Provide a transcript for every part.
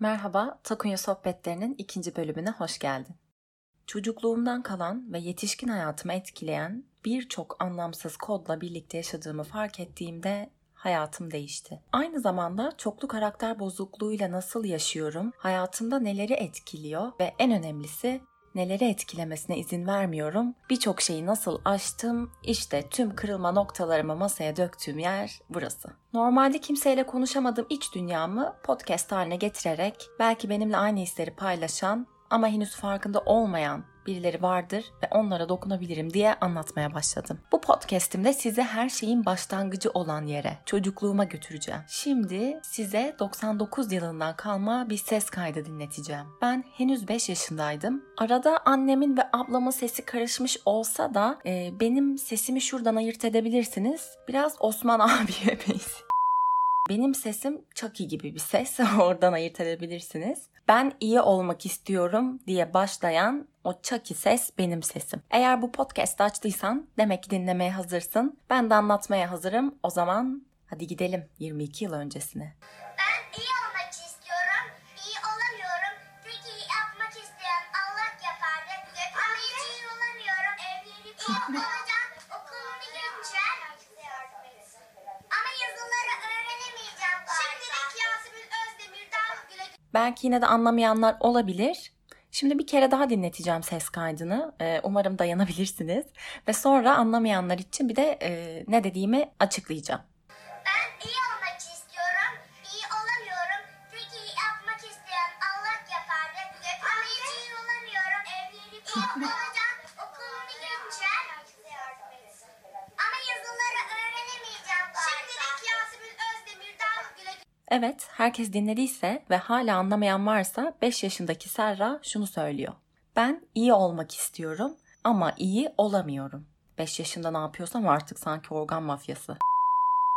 Merhaba, Takunya Sohbetlerinin ikinci bölümüne hoş geldin. Çocukluğumdan kalan ve yetişkin hayatımı etkileyen birçok anlamsız kodla birlikte yaşadığımı fark ettiğimde hayatım değişti. Aynı zamanda çoklu karakter bozukluğuyla nasıl yaşıyorum, hayatımda neleri etkiliyor ve en önemlisi neleri etkilemesine izin vermiyorum. Birçok şeyi nasıl aştım, işte tüm kırılma noktalarımı masaya döktüğüm yer burası. Normalde kimseyle konuşamadığım iç dünyamı podcast haline getirerek belki benimle aynı hisleri paylaşan ama henüz farkında olmayan birileri vardır ve onlara dokunabilirim diye anlatmaya başladım. Bu podcast'imde size her şeyin başlangıcı olan yere, çocukluğuma götüreceğim. Şimdi size 99 yılından kalma bir ses kaydı dinleteceğim. Ben henüz 5 yaşındaydım. Arada annemin ve ablamın sesi karışmış olsa da e, benim sesimi şuradan ayırt edebilirsiniz. Biraz Osman abiye benziyor. Benim sesim Chucky gibi bir ses. Oradan ayırt edebilirsiniz. Ben iyi olmak istiyorum diye başlayan o Chucky ses benim sesim. Eğer bu podcast açtıysan demek ki dinlemeye hazırsın. Ben de anlatmaya hazırım. O zaman hadi gidelim 22 yıl öncesine. Ben iyi olmak istiyorum, iyi olamıyorum. Peki yapmak isteyen Allah yapardı. Ama hiç iyi olamıyorum. Evlenip Belki yine de anlamayanlar olabilir. Şimdi bir kere daha dinleteceğim ses kaydını. Ee, umarım dayanabilirsiniz. Ve sonra anlamayanlar için bir de e, ne dediğimi açıklayacağım. Evet, herkes dinlediyse ve hala anlamayan varsa 5 yaşındaki Serra şunu söylüyor. Ben iyi olmak istiyorum ama iyi olamıyorum. 5 yaşında ne yapıyorsam artık sanki organ mafyası.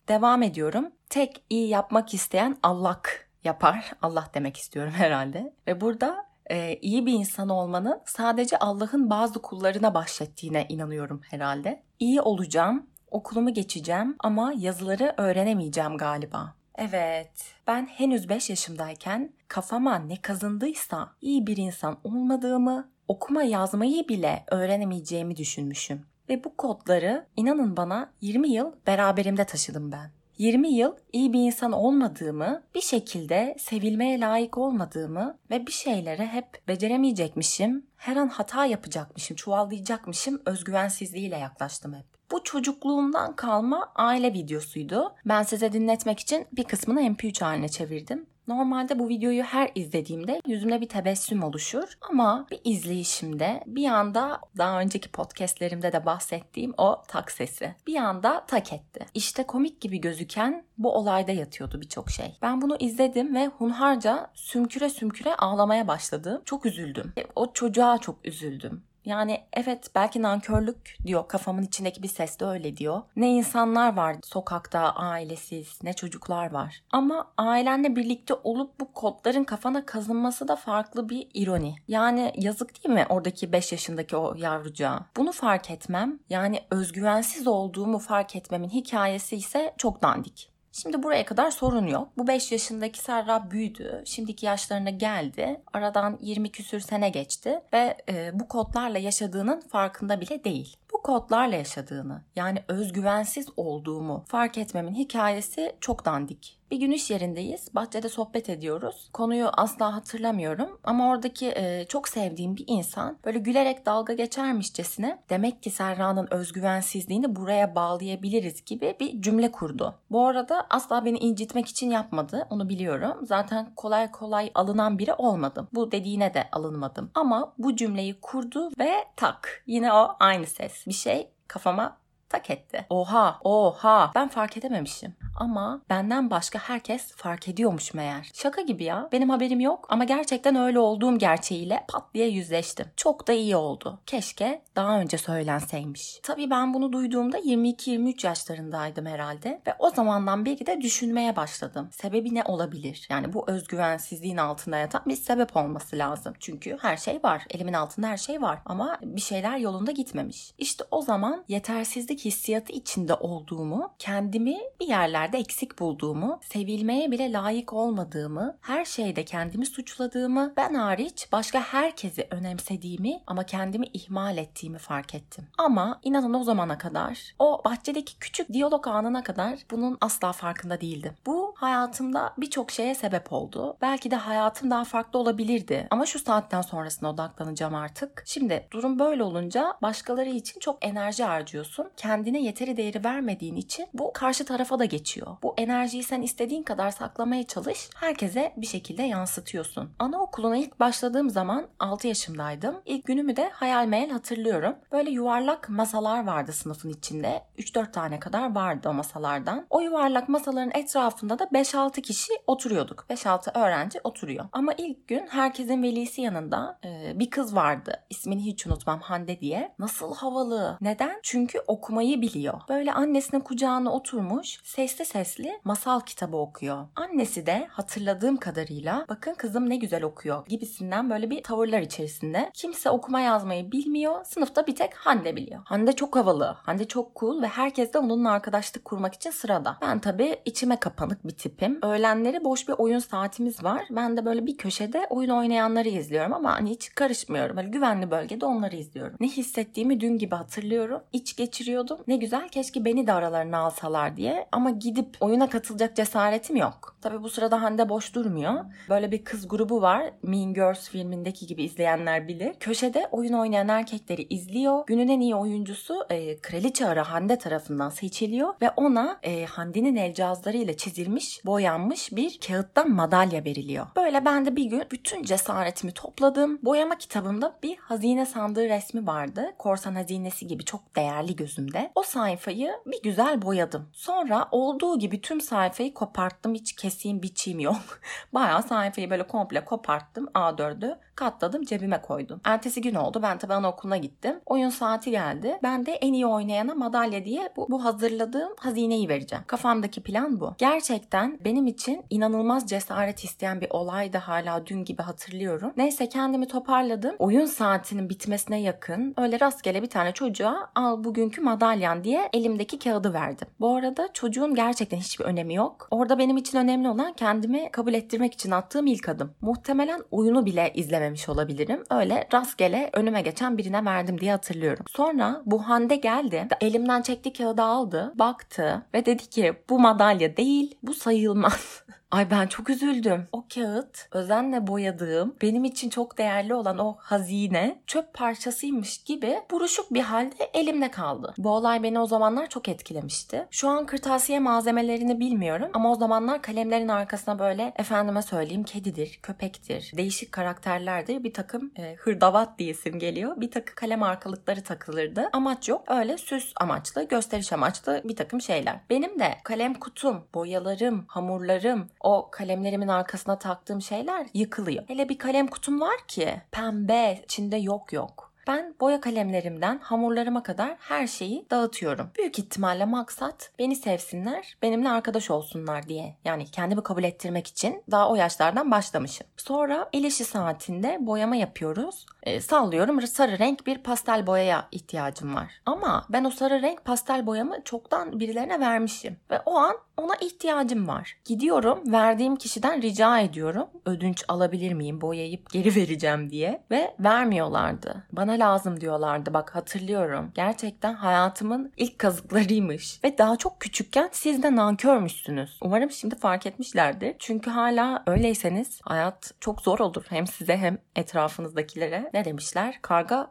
Devam ediyorum. Tek iyi yapmak isteyen allak yapar. Allah demek istiyorum herhalde. Ve burada e, iyi bir insan olmanın sadece Allah'ın bazı kullarına bahşettiğine inanıyorum herhalde. İyi olacağım, okulumu geçeceğim ama yazıları öğrenemeyeceğim galiba. Evet, ben henüz 5 yaşımdayken kafama ne kazındıysa iyi bir insan olmadığımı, okuma yazmayı bile öğrenemeyeceğimi düşünmüşüm. Ve bu kodları inanın bana 20 yıl beraberimde taşıdım ben. 20 yıl iyi bir insan olmadığımı, bir şekilde sevilmeye layık olmadığımı ve bir şeylere hep beceremeyecekmişim, her an hata yapacakmışım, çuvallayacakmışım özgüvensizliğiyle yaklaştım hep. Bu çocukluğumdan kalma aile videosuydu. Ben size dinletmek için bir kısmını MP3 haline çevirdim. Normalde bu videoyu her izlediğimde yüzümde bir tebessüm oluşur ama bir izleyişimde bir anda daha önceki podcastlerimde de bahsettiğim o tak sesi bir anda tak etti. İşte komik gibi gözüken bu olayda yatıyordu birçok şey. Ben bunu izledim ve hunharca sümküre sümküre ağlamaya başladım. Çok üzüldüm. O çocuğa çok üzüldüm. Yani evet belki nankörlük diyor kafamın içindeki bir ses de öyle diyor. Ne insanlar var sokakta ailesiz ne çocuklar var. Ama ailenle birlikte olup bu kodların kafana kazınması da farklı bir ironi. Yani yazık değil mi oradaki 5 yaşındaki o yavrucağa? Bunu fark etmem yani özgüvensiz olduğumu fark etmemin hikayesi ise çok dandik. Şimdi buraya kadar sorun yok. Bu 5 yaşındaki Serra büyüdü. Şimdiki yaşlarına geldi. Aradan 20 küsür sene geçti ve e, bu kodlarla yaşadığının farkında bile değil. Bu kodlarla yaşadığını yani özgüvensiz olduğumu fark etmemin hikayesi çok dandik. Bir gün iş yerindeyiz. Bahçede sohbet ediyoruz. Konuyu asla hatırlamıyorum ama oradaki e, çok sevdiğim bir insan böyle gülerek dalga geçermişçesine demek ki Serra'nın özgüvensizliğini buraya bağlayabiliriz gibi bir cümle kurdu. Bu arada asla beni incitmek için yapmadı. Onu biliyorum. Zaten kolay kolay alınan biri olmadım. Bu dediğine de alınmadım. Ama bu cümleyi kurdu ve tak yine o aynı ses. Bir şey kafama tak etti. Oha, oha. Ben fark edememişim. Ama benden başka herkes fark ediyormuş meğer. Şaka gibi ya. Benim haberim yok ama gerçekten öyle olduğum gerçeğiyle pat diye yüzleştim. Çok da iyi oldu. Keşke daha önce söylenseymiş. Tabii ben bunu duyduğumda 22-23 yaşlarındaydım herhalde ve o zamandan beri de düşünmeye başladım. Sebebi ne olabilir? Yani bu özgüvensizliğin altında yatan bir sebep olması lazım. Çünkü her şey var. Elimin altında her şey var ama bir şeyler yolunda gitmemiş. İşte o zaman yetersizlik hissiyatı içinde olduğumu, kendimi bir yerlerde yerlerde eksik bulduğumu, sevilmeye bile layık olmadığımı, her şeyde kendimi suçladığımı, ben hariç başka herkesi önemsediğimi ama kendimi ihmal ettiğimi fark ettim. Ama inanın o zamana kadar, o bahçedeki küçük diyalog anına kadar bunun asla farkında değildim. Bu hayatımda birçok şeye sebep oldu. Belki de hayatım daha farklı olabilirdi. Ama şu saatten sonrasına odaklanacağım artık. Şimdi durum böyle olunca başkaları için çok enerji harcıyorsun. Kendine yeteri değeri vermediğin için bu karşı tarafa da geçiyor. Bu enerjiyi sen istediğin kadar saklamaya çalış. Herkese bir şekilde yansıtıyorsun. Anaokuluna ilk başladığım zaman 6 yaşımdaydım. İlk günümü de hayal meyal hatırlıyorum. Böyle yuvarlak masalar vardı sınıfın içinde. 3-4 tane kadar vardı o masalardan. O yuvarlak masaların etrafında da 5-6 kişi oturuyorduk. 5-6 öğrenci oturuyor. Ama ilk gün herkesin velisi yanında e, bir kız vardı. İsmini hiç unutmam Hande diye. Nasıl havalı. Neden? Çünkü okumayı biliyor. Böyle annesinin kucağına oturmuş sesli sesli masal kitabı okuyor. Annesi de hatırladığım kadarıyla bakın kızım ne güzel okuyor gibisinden böyle bir tavırlar içerisinde. Kimse okuma yazmayı bilmiyor. Sınıfta bir tek Hande biliyor. Hande çok havalı. Hande çok cool ve herkes de onunla arkadaşlık kurmak için sırada. Ben tabii içime kapanık bir tipim. Öğlenleri boş bir oyun saatimiz var. Ben de böyle bir köşede oyun oynayanları izliyorum ama hani hiç karışmıyorum. Böyle güvenli bölgede onları izliyorum. Ne hissettiğimi dün gibi hatırlıyorum. İç geçiriyordum. Ne güzel keşke beni de aralarına alsalar diye. Ama gidip oyuna katılacak cesaretim yok. Tabii bu sırada Hande boş durmuyor. Böyle bir kız grubu var. Mean Girls filmindeki gibi izleyenler bilir. Köşede oyun oynayan erkekleri izliyor. Günün en iyi oyuncusu e, Kraliçe Arı Hande tarafından seçiliyor ve ona e, Hande'nin el cihazlarıyla çizilmiş, boyanmış bir kağıttan madalya veriliyor. Böyle ben de bir gün bütün cesaretimi topladım. Boyama kitabımda bir hazine sandığı resmi vardı. Korsan hazinesi gibi çok değerli gözümde. O sayfayı bir güzel boyadım. Sonra olduğu gibi tüm sayfayı koparttım. Hiç kesiğim biçeyim yok. Bayağı sayfayı böyle komple koparttım A4'ü katladım cebime koydum. Ertesi gün oldu ben tabii anaokuluna gittim. Oyun saati geldi. Ben de en iyi oynayana madalya diye bu, bu hazırladığım hazineyi vereceğim. Kafamdaki plan bu. Gerçekten benim için inanılmaz cesaret isteyen bir olaydı hala dün gibi hatırlıyorum. Neyse kendimi toparladım. Oyun saatinin bitmesine yakın öyle rastgele bir tane çocuğa al bugünkü madalyan diye elimdeki kağıdı verdim. Bu arada çocuğun gerçekten hiçbir önemi yok. Orada benim için önemli olan kendimi kabul ettirmek için attığım ilk adım. Muhtemelen oyunu bile izlememiş olabilirim. Öyle rastgele önüme geçen birine verdim diye hatırlıyorum. Sonra bu Hande geldi. Elimden çekti kağıdı aldı. Baktı ve dedi ki bu madalya değil bu sayılmaz. Ay ben çok üzüldüm. O kağıt özenle boyadığım, benim için çok değerli olan o hazine çöp parçasıymış gibi buruşuk bir halde elimde kaldı. Bu olay beni o zamanlar çok etkilemişti. Şu an kırtasiye malzemelerini bilmiyorum ama o zamanlar kalemlerin arkasına böyle efendime söyleyeyim kedidir, köpektir, değişik karakterlerdir bir takım e, hırdavat diye isim geliyor. Bir takım kalem arkalıkları takılırdı. Amaç yok. Öyle süs amaçlı, gösteriş amaçlı bir takım şeyler. Benim de kalem kutum, boyalarım, hamurlarım, o kalemlerimin arkasına taktığım şeyler yıkılıyor. Hele bir kalem kutum var ki pembe, içinde yok yok. Ben boya kalemlerimden hamurlarıma kadar her şeyi dağıtıyorum. Büyük ihtimalle maksat beni sevsinler, benimle arkadaş olsunlar diye. Yani kendimi kabul ettirmek için daha o yaşlardan başlamışım. Sonra el işi saatinde boyama yapıyoruz. E, sallıyorum sarı renk bir pastel boyaya ihtiyacım var. Ama ben o sarı renk pastel boyamı çoktan birilerine vermişim. Ve o an ona ihtiyacım var. Gidiyorum verdiğim kişiden rica ediyorum. Ödünç alabilir miyim boyayıp geri vereceğim diye. Ve vermiyorlardı. Bana lazım diyorlardı bak hatırlıyorum. Gerçekten hayatımın ilk kazıklarıymış. Ve daha çok küçükken siz de nankörmüşsünüz. Umarım şimdi fark etmişlerdir. Çünkü hala öyleyseniz hayat çok zor olur. Hem size hem etrafınızdakilere. Ne demişler? Karga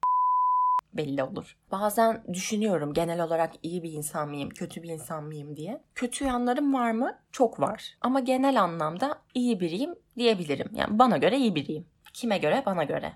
belli olur. Bazen düşünüyorum genel olarak iyi bir insan mıyım, kötü bir insan mıyım diye. Kötü yanlarım var mı? Çok var. Ama genel anlamda iyi biriyim diyebilirim. Yani bana göre iyi biriyim. Kime göre? Bana göre.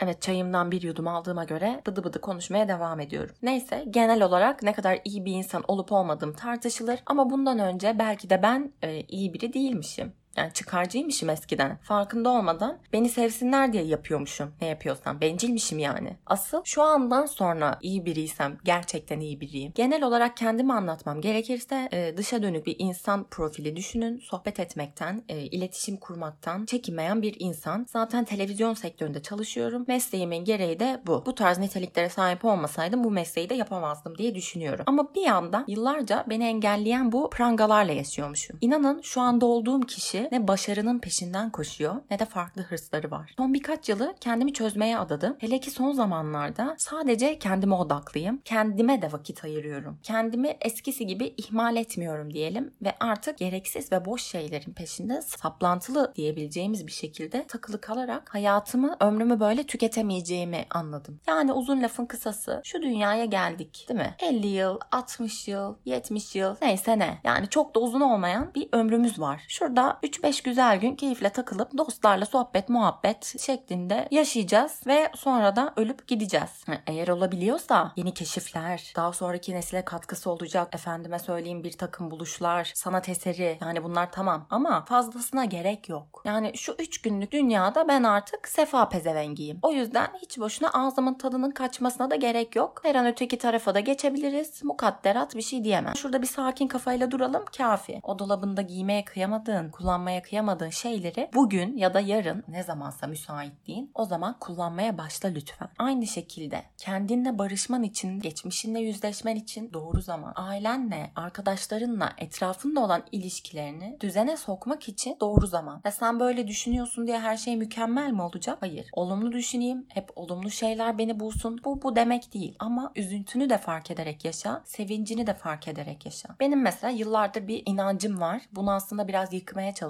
Evet çayımdan bir yudum aldığıma göre bıdı bıdı konuşmaya devam ediyorum. Neyse genel olarak ne kadar iyi bir insan olup olmadığım tartışılır ama bundan önce belki de ben e, iyi biri değilmişim. Yani çıkarcıymışım eskiden. Farkında olmadan beni sevsinler diye yapıyormuşum. Ne yapıyorsam. Bencilmişim yani. Asıl şu andan sonra iyi biriysem gerçekten iyi biriyim. Genel olarak kendimi anlatmam gerekirse e, dışa dönük bir insan profili düşünün. Sohbet etmekten, e, iletişim kurmaktan çekinmeyen bir insan. Zaten televizyon sektöründe çalışıyorum. Mesleğimin gereği de bu. Bu tarz niteliklere sahip olmasaydım bu mesleği de yapamazdım diye düşünüyorum. Ama bir yandan yıllarca beni engelleyen bu prangalarla yaşıyormuşum. İnanın şu anda olduğum kişi ne başarının peşinden koşuyor ne de farklı hırsları var. Son birkaç yılı kendimi çözmeye adadım. Hele ki son zamanlarda sadece kendime odaklıyım. Kendime de vakit ayırıyorum. Kendimi eskisi gibi ihmal etmiyorum diyelim ve artık gereksiz ve boş şeylerin peşinde saplantılı diyebileceğimiz bir şekilde takılı kalarak hayatımı, ömrümü böyle tüketemeyeceğimi anladım. Yani uzun lafın kısası şu dünyaya geldik değil mi? 50 yıl, 60 yıl, 70 yıl neyse ne. Yani çok da uzun olmayan bir ömrümüz var. Şurada 3-5 güzel gün keyifle takılıp dostlarla sohbet, muhabbet şeklinde yaşayacağız ve sonra da ölüp gideceğiz. Eğer olabiliyorsa yeni keşifler, daha sonraki nesile katkısı olacak, efendime söyleyeyim bir takım buluşlar, sanat eseri yani bunlar tamam ama fazlasına gerek yok. Yani şu 3 günlük dünyada ben artık sefa pezevengiyim. O yüzden hiç boşuna ağzımın tadının kaçmasına da gerek yok. Her an öteki tarafa da geçebiliriz. Mukadderat bir şey diyemem. Şurada bir sakin kafayla duralım kafi. O dolabında giymeye kıyamadığın, kullanmaya kıyamadığın şeyleri bugün ya da yarın ne zamansa müsaitliğin o zaman kullanmaya başla lütfen. Aynı şekilde kendinle barışman için, geçmişinle yüzleşmen için doğru zaman. Ailenle, arkadaşlarınla, etrafında olan ilişkilerini düzene sokmak için doğru zaman. Ya sen böyle düşünüyorsun diye her şey mükemmel mi olacak? Hayır. Olumlu düşüneyim, hep olumlu şeyler beni bulsun. Bu bu demek değil. Ama üzüntünü de fark ederek yaşa, sevincini de fark ederek yaşa. Benim mesela yıllardır bir inancım var. Bunu aslında biraz yıkmaya çalışıyorum.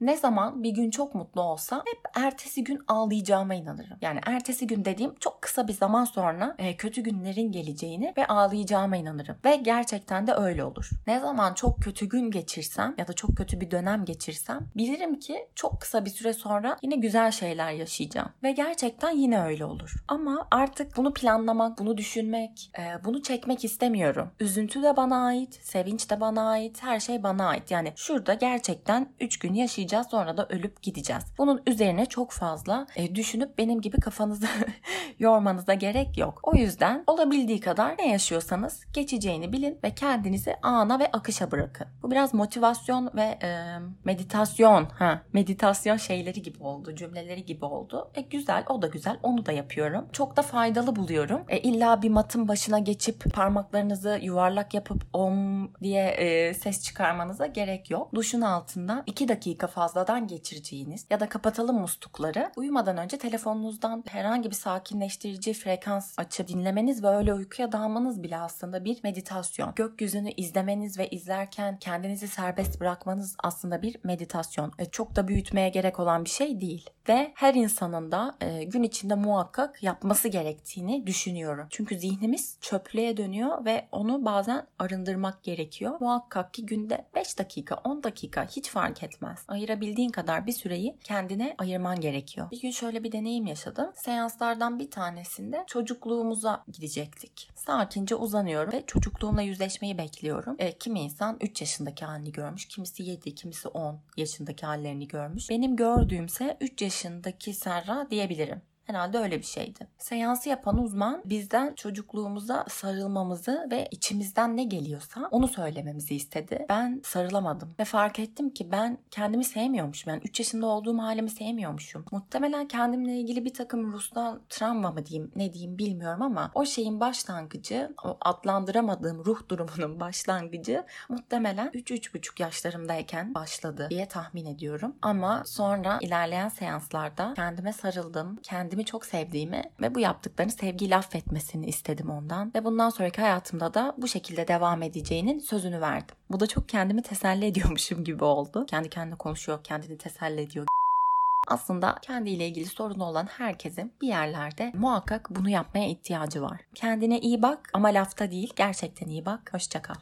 Ne zaman bir gün çok mutlu olsa hep ertesi gün ağlayacağıma inanırım. Yani ertesi gün dediğim çok kısa bir zaman sonra e, kötü günlerin geleceğini ve ağlayacağıma inanırım. Ve gerçekten de öyle olur. Ne zaman çok kötü gün geçirsem ya da çok kötü bir dönem geçirsem bilirim ki çok kısa bir süre sonra yine güzel şeyler yaşayacağım. Ve gerçekten yine öyle olur. Ama artık bunu planlamak, bunu düşünmek, e, bunu çekmek istemiyorum. Üzüntü de bana ait, sevinç de bana ait, her şey bana ait. Yani şurada gerçekten 3 gün yaşayacağız sonra da ölüp gideceğiz. Bunun üzerine çok fazla e, düşünüp benim gibi kafanızı yormanıza gerek yok. O yüzden olabildiği kadar ne yaşıyorsanız geçeceğini bilin ve kendinizi ana ve akışa bırakın. Bu biraz motivasyon ve e, meditasyon, ha meditasyon şeyleri gibi oldu, cümleleri gibi oldu. E güzel, o da güzel, onu da yapıyorum. Çok da faydalı buluyorum. E illa bir matın başına geçip parmaklarınızı yuvarlak yapıp om diye e, ses çıkarmanıza gerek yok. Duşun altında 2 dakika fazladan geçireceğiniz ya da kapatalım muslukları uyumadan önce telefonunuzdan herhangi bir sakinleştirici frekans açıp dinlemeniz ve öyle uykuya dalmanız bile aslında bir meditasyon. Gökyüzünü izlemeniz ve izlerken kendinizi serbest bırakmanız aslında bir meditasyon. E, çok da büyütmeye gerek olan bir şey değil. Ve her insanın da e, gün içinde muhakkak yapması gerektiğini düşünüyorum. Çünkü zihnimiz çöplüğe dönüyor ve onu bazen arındırmak gerekiyor. Muhakkak ki günde 5 dakika, 10 dakika hiç fark etmez. Ayırabildiğin kadar bir süreyi kendine ayırman gerekiyor. Bir gün şöyle bir deneyim yaşadım. Seanslardan bir tanesinde çocukluğumuza gidecektik. Sakince uzanıyorum ve çocukluğumla yüzleşmeyi bekliyorum. E, kimi insan 3 yaşındaki halini görmüş, kimisi 7, kimisi 10 yaşındaki hallerini görmüş. Benim gördüğümse 3 yaşındaki Serra diyebilirim. Herhalde öyle bir şeydi. Seansı yapan uzman bizden çocukluğumuza sarılmamızı ve içimizden ne geliyorsa onu söylememizi istedi. Ben sarılamadım ve fark ettim ki ben kendimi sevmiyormuşum. Yani 3 yaşında olduğum halimi sevmiyormuşum. Muhtemelen kendimle ilgili bir takım ruhsal travma mı diyeyim ne diyeyim bilmiyorum ama o şeyin başlangıcı, o adlandıramadığım ruh durumunun başlangıcı muhtemelen 3-3,5 yaşlarımdayken başladı diye tahmin ediyorum. Ama sonra ilerleyen seanslarda kendime sarıldım. Kendimi çok sevdiğimi ve bu yaptıklarını sevgiyle affetmesini istedim ondan. Ve bundan sonraki hayatımda da bu şekilde devam edeceğinin sözünü verdim. Bu da çok kendimi teselli ediyormuşum gibi oldu. Kendi kendine konuşuyor, kendini teselli ediyor aslında kendiyle ilgili sorunu olan herkesin bir yerlerde muhakkak bunu yapmaya ihtiyacı var. Kendine iyi bak ama lafta değil gerçekten iyi bak. Hoşçakal.